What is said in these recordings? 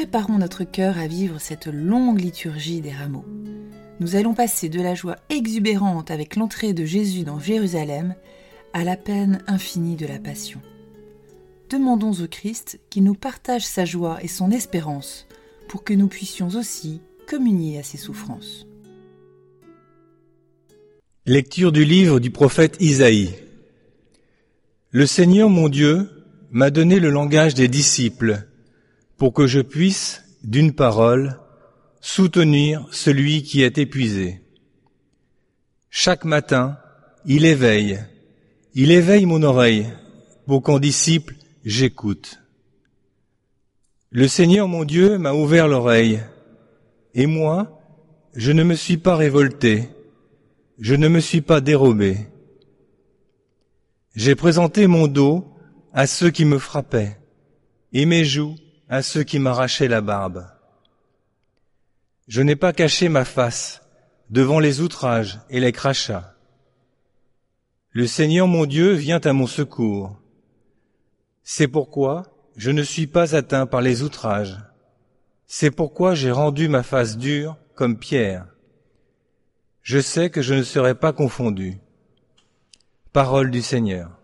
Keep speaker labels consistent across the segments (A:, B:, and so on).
A: préparons notre cœur à vivre cette longue liturgie des rameaux. Nous allons passer de la joie exubérante avec l'entrée de Jésus dans Jérusalem à la peine infinie de la Passion. Demandons au Christ qu'il nous partage sa joie et son espérance pour que nous puissions aussi communier à ses souffrances.
B: Lecture du livre du prophète Isaïe. Le Seigneur mon Dieu m'a donné le langage des disciples pour que je puisse, d'une parole, soutenir celui qui est épuisé. Chaque matin, il éveille, il éveille mon oreille pour qu'en disciple j'écoute. Le Seigneur mon Dieu m'a ouvert l'oreille, et moi, je ne me suis pas révolté, je ne me suis pas dérobé. J'ai présenté mon dos à ceux qui me frappaient, et mes joues à ceux qui m'arrachaient la barbe. Je n'ai pas caché ma face devant les outrages et les crachats. Le Seigneur mon Dieu vient à mon secours. C'est pourquoi je ne suis pas atteint par les outrages. C'est pourquoi j'ai rendu ma face dure comme pierre. Je sais que je ne serai pas confondu. Parole du Seigneur.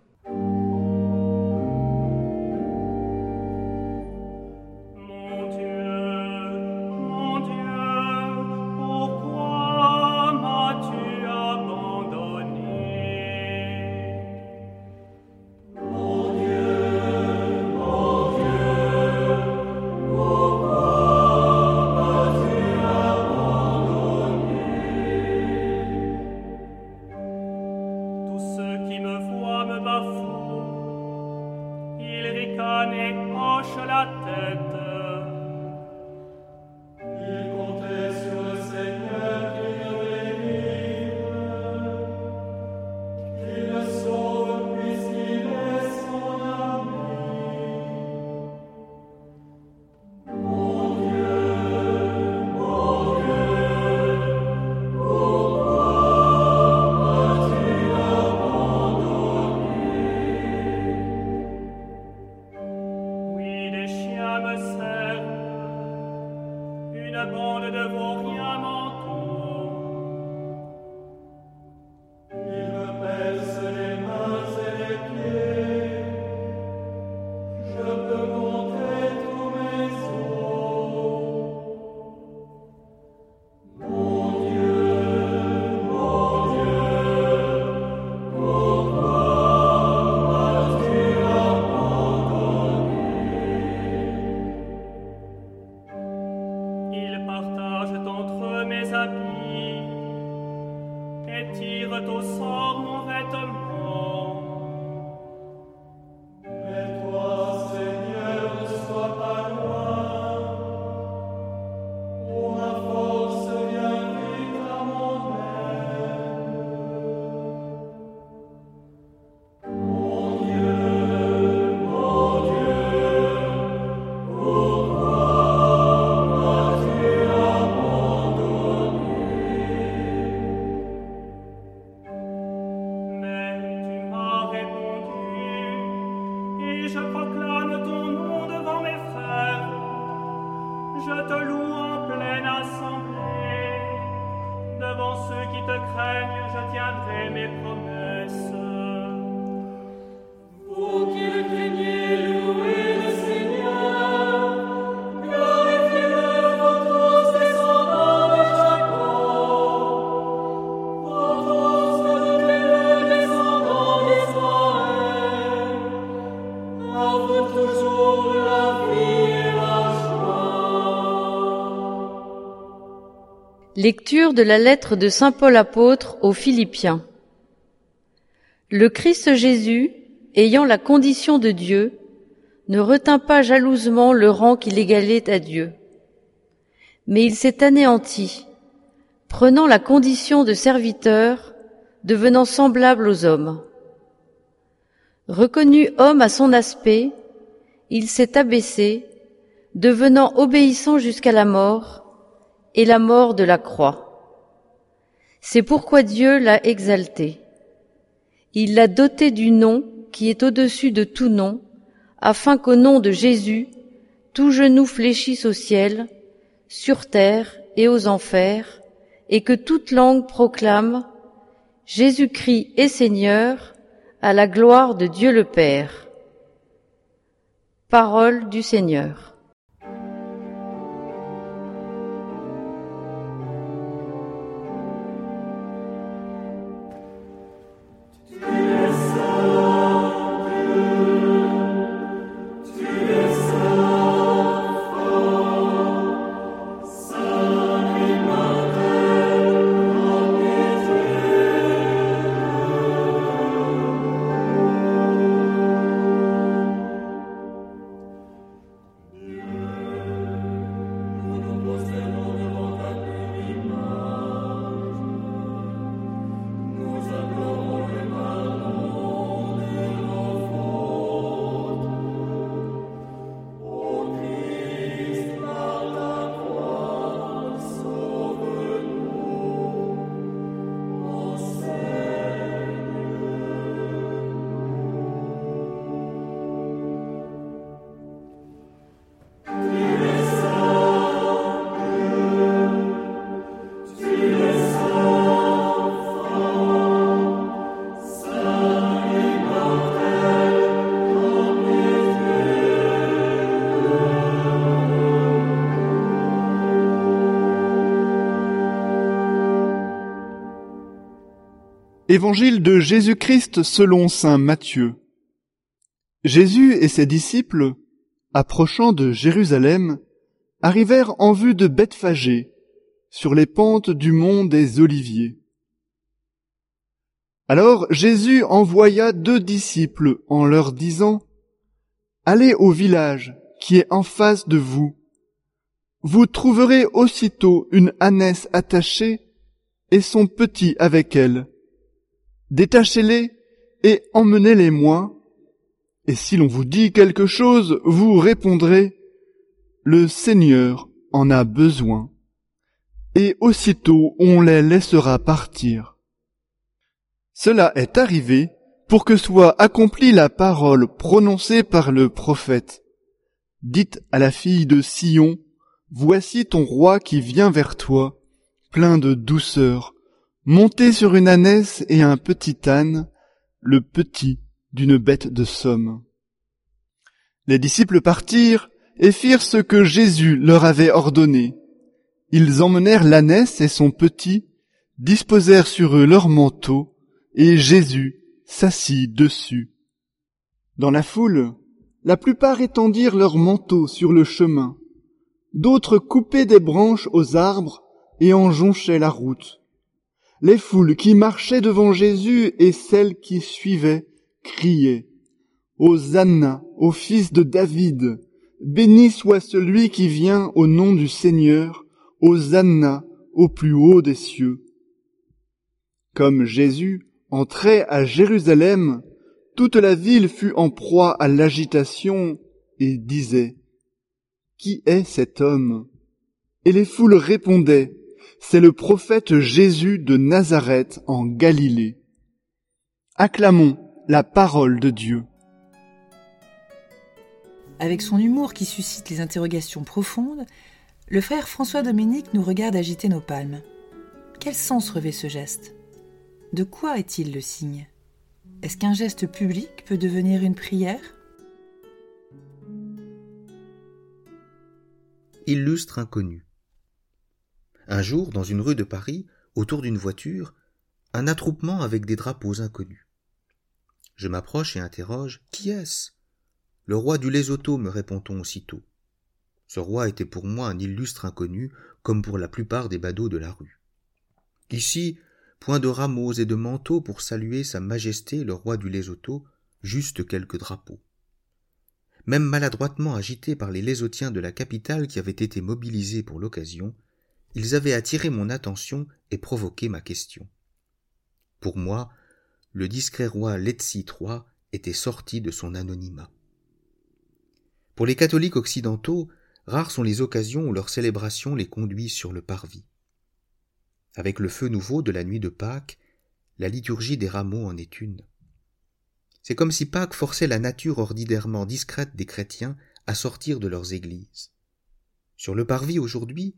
B: tapis et tirent au sort mon vêtement.
C: Lecture de la lettre de Saint Paul apôtre aux Philippiens. Le Christ Jésus, ayant la condition de Dieu, ne retint pas jalousement le rang qu'il égalait à Dieu. Mais il s'est anéanti, prenant la condition de serviteur, devenant semblable aux hommes. Reconnu homme à son aspect, il s'est abaissé, devenant obéissant jusqu'à la mort, et la mort de la croix. C'est pourquoi Dieu l'a exalté. Il l'a doté du nom qui est au-dessus de tout nom, afin qu'au nom de Jésus, tout genou fléchisse au ciel, sur terre et aux enfers, et que toute langue proclame Jésus-Christ est Seigneur, à la gloire de Dieu le Père. Parole du Seigneur.
D: Évangile de Jésus-Christ selon Saint Matthieu. Jésus et ses disciples, approchant de Jérusalem, arrivèrent en vue de Bethphagée, sur les pentes du mont des Oliviers. Alors Jésus envoya deux disciples en leur disant, Allez au village qui est en face de vous. Vous trouverez aussitôt une ânesse attachée et son petit avec elle Détachez-les et emmenez-les-moi. Et si l'on vous dit quelque chose, vous répondrez, Le Seigneur en a besoin. Et aussitôt on les laissera partir. Cela est arrivé pour que soit accomplie la parole prononcée par le prophète. Dites à la fille de Sion, Voici ton roi qui vient vers toi, plein de douceur, monté sur une ânesse et un petit âne, le petit d'une bête de somme. Les disciples partirent et firent ce que Jésus leur avait ordonné. Ils emmenèrent l'ânesse et son petit, disposèrent sur eux leurs manteaux, et Jésus s'assit dessus. Dans la foule, la plupart étendirent leurs manteaux sur le chemin, d'autres coupaient des branches aux arbres et en jonchaient la route. Les foules qui marchaient devant Jésus et celles qui suivaient criaient Hosanna au fils de David, béni soit celui qui vient au nom du Seigneur, Hosanna au plus haut des cieux. Comme Jésus entrait à Jérusalem, toute la ville fut en proie à l'agitation et disait Qui est cet homme? Et les foules répondaient c'est le prophète Jésus de Nazareth en Galilée. Acclamons la parole de Dieu.
A: Avec son humour qui suscite les interrogations profondes, le frère François Dominique nous regarde agiter nos palmes. Quel sens revêt ce geste? De quoi est-il le signe? Est-ce qu'un geste public peut devenir une prière?
E: Illustre inconnu. Un jour, dans une rue de Paris, autour d'une voiture, un attroupement avec des drapeaux inconnus. Je m'approche et interroge Qui est-ce Le roi du Lesotho, me répond-on aussitôt. Ce roi était pour moi un illustre inconnu, comme pour la plupart des badauds de la rue. Ici, point de rameaux et de manteaux pour saluer Sa Majesté le roi du Lesotho, juste quelques drapeaux. Même maladroitement agités par les Lésotiens de la capitale qui avaient été mobilisés pour l'occasion, ils avaient attiré mon attention et provoqué ma question. Pour moi, le discret roi Letsi III était sorti de son anonymat. Pour les catholiques occidentaux, rares sont les occasions où leur célébration les conduit sur le parvis. Avec le feu nouveau de la nuit de Pâques, la liturgie des rameaux en est une. C'est comme si Pâques forçait la nature ordinairement discrète des chrétiens à sortir de leurs églises. Sur le parvis aujourd'hui,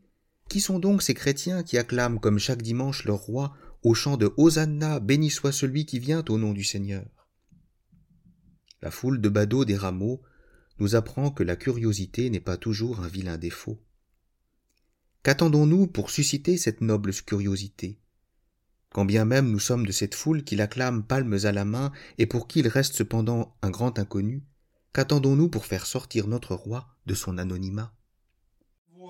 E: qui sont donc ces chrétiens qui acclament comme chaque dimanche leur roi au chant de Hosanna, béni soit celui qui vient au nom du Seigneur? La foule de badauds des rameaux nous apprend que la curiosité n'est pas toujours un vilain défaut. Qu'attendons-nous pour susciter cette noble curiosité? Quand bien même nous sommes de cette foule qui l'acclame palmes à la main et pour qui il reste cependant un grand inconnu, qu'attendons-nous pour faire sortir notre roi de son anonymat?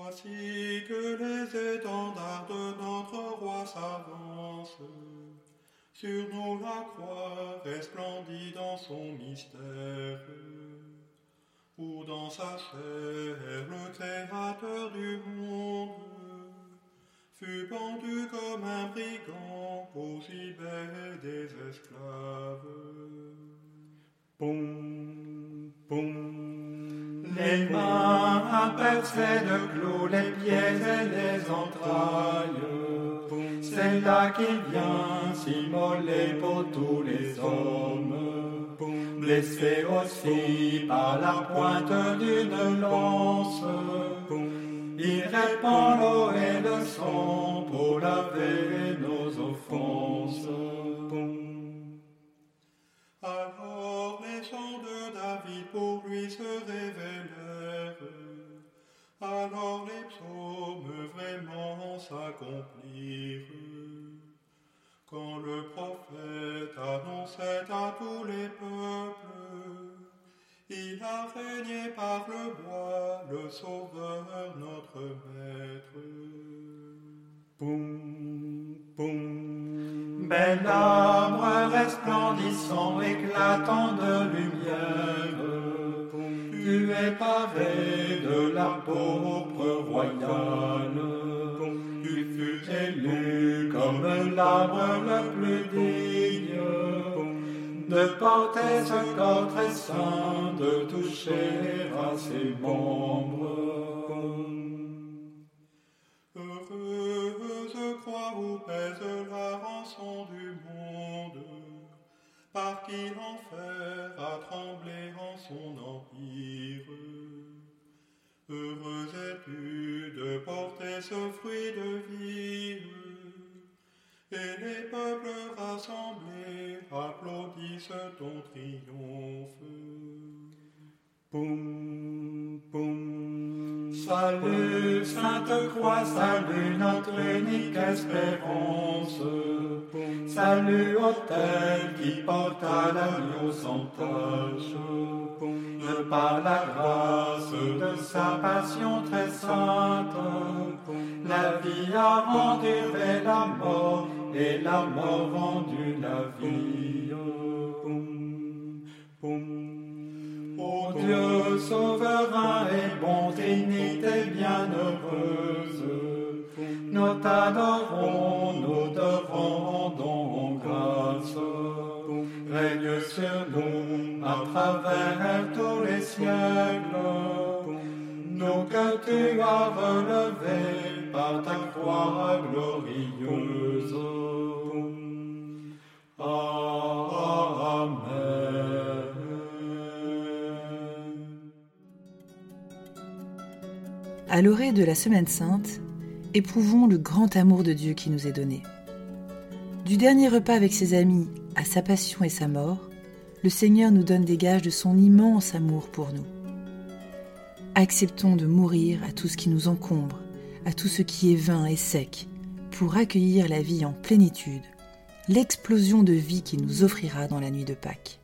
F: Voici que les étendards de notre roi s'avancent. Sur nous la croix resplendit dans son mystère. Où dans sa chair le créateur du monde fut pendu comme un brigand au gibet des esclaves. Pom, pom, les mains à percer de clous, les pieds et les entrailles. C'est là qu'il vient s'immoler pour tous les hommes. Blessé aussi par la pointe d'une lance. Il répand l'eau et le sang pour laver nos offenses. Alors les psaumes vraiment s'accomplirent. Quand le prophète annonçait à tous les peuples, il a régné par le bois, le Sauveur, notre Maître. Poum, poum. Bel arbre resplendissant, éclatant de lumière, tu es pavé de la pourpre royale. Tu fus élu comme l'arbre le plus digne de porter ce corps très saint, de toucher à ses membres. Heureuse croix où pèse la rançon du monde, par qui l'enfer a tremblé en son Heureuse es-tu de porter ce fruit de vie, et les peuples rassemblés applaudissent ton triomphe. Salut, Sainte Croix, salut notre unique espérance. Salut, autel qui porte à l'agneau sans tâche. Par la grâce de sa passion très sainte, la vie a rendu la mort et la mort rendu la vie. Ô Dieu souverain t'adorons, nous te rendons grâce. Règne sur nous à travers tous les siècles, nous que tu as relevés par ta croix glorieuse. Amen.
A: À l'orée de la Semaine Sainte, éprouvons le grand amour de Dieu qui nous est donné. Du dernier repas avec ses amis à sa passion et sa mort, le Seigneur nous donne des gages de son immense amour pour nous. Acceptons de mourir à tout ce qui nous encombre, à tout ce qui est vain et sec, pour accueillir la vie en plénitude, l'explosion de vie qu'il nous offrira dans la nuit de Pâques.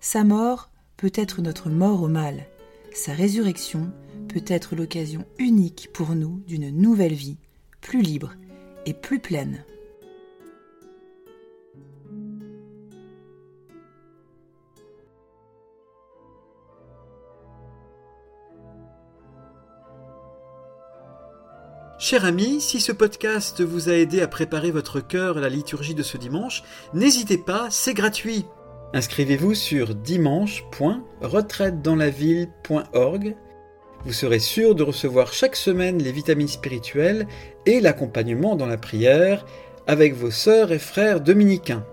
A: Sa mort peut être notre mort au mal, sa résurrection peut être l'occasion unique pour nous d'une nouvelle vie, plus libre et plus pleine.
G: Cher ami, si ce podcast vous a aidé à préparer votre cœur à la liturgie de ce dimanche, n'hésitez pas, c'est gratuit. Inscrivez-vous sur dimanche.retraitedanslaville.org. Vous serez sûr de recevoir chaque semaine les vitamines spirituelles et l'accompagnement dans la prière avec vos sœurs et frères dominicains.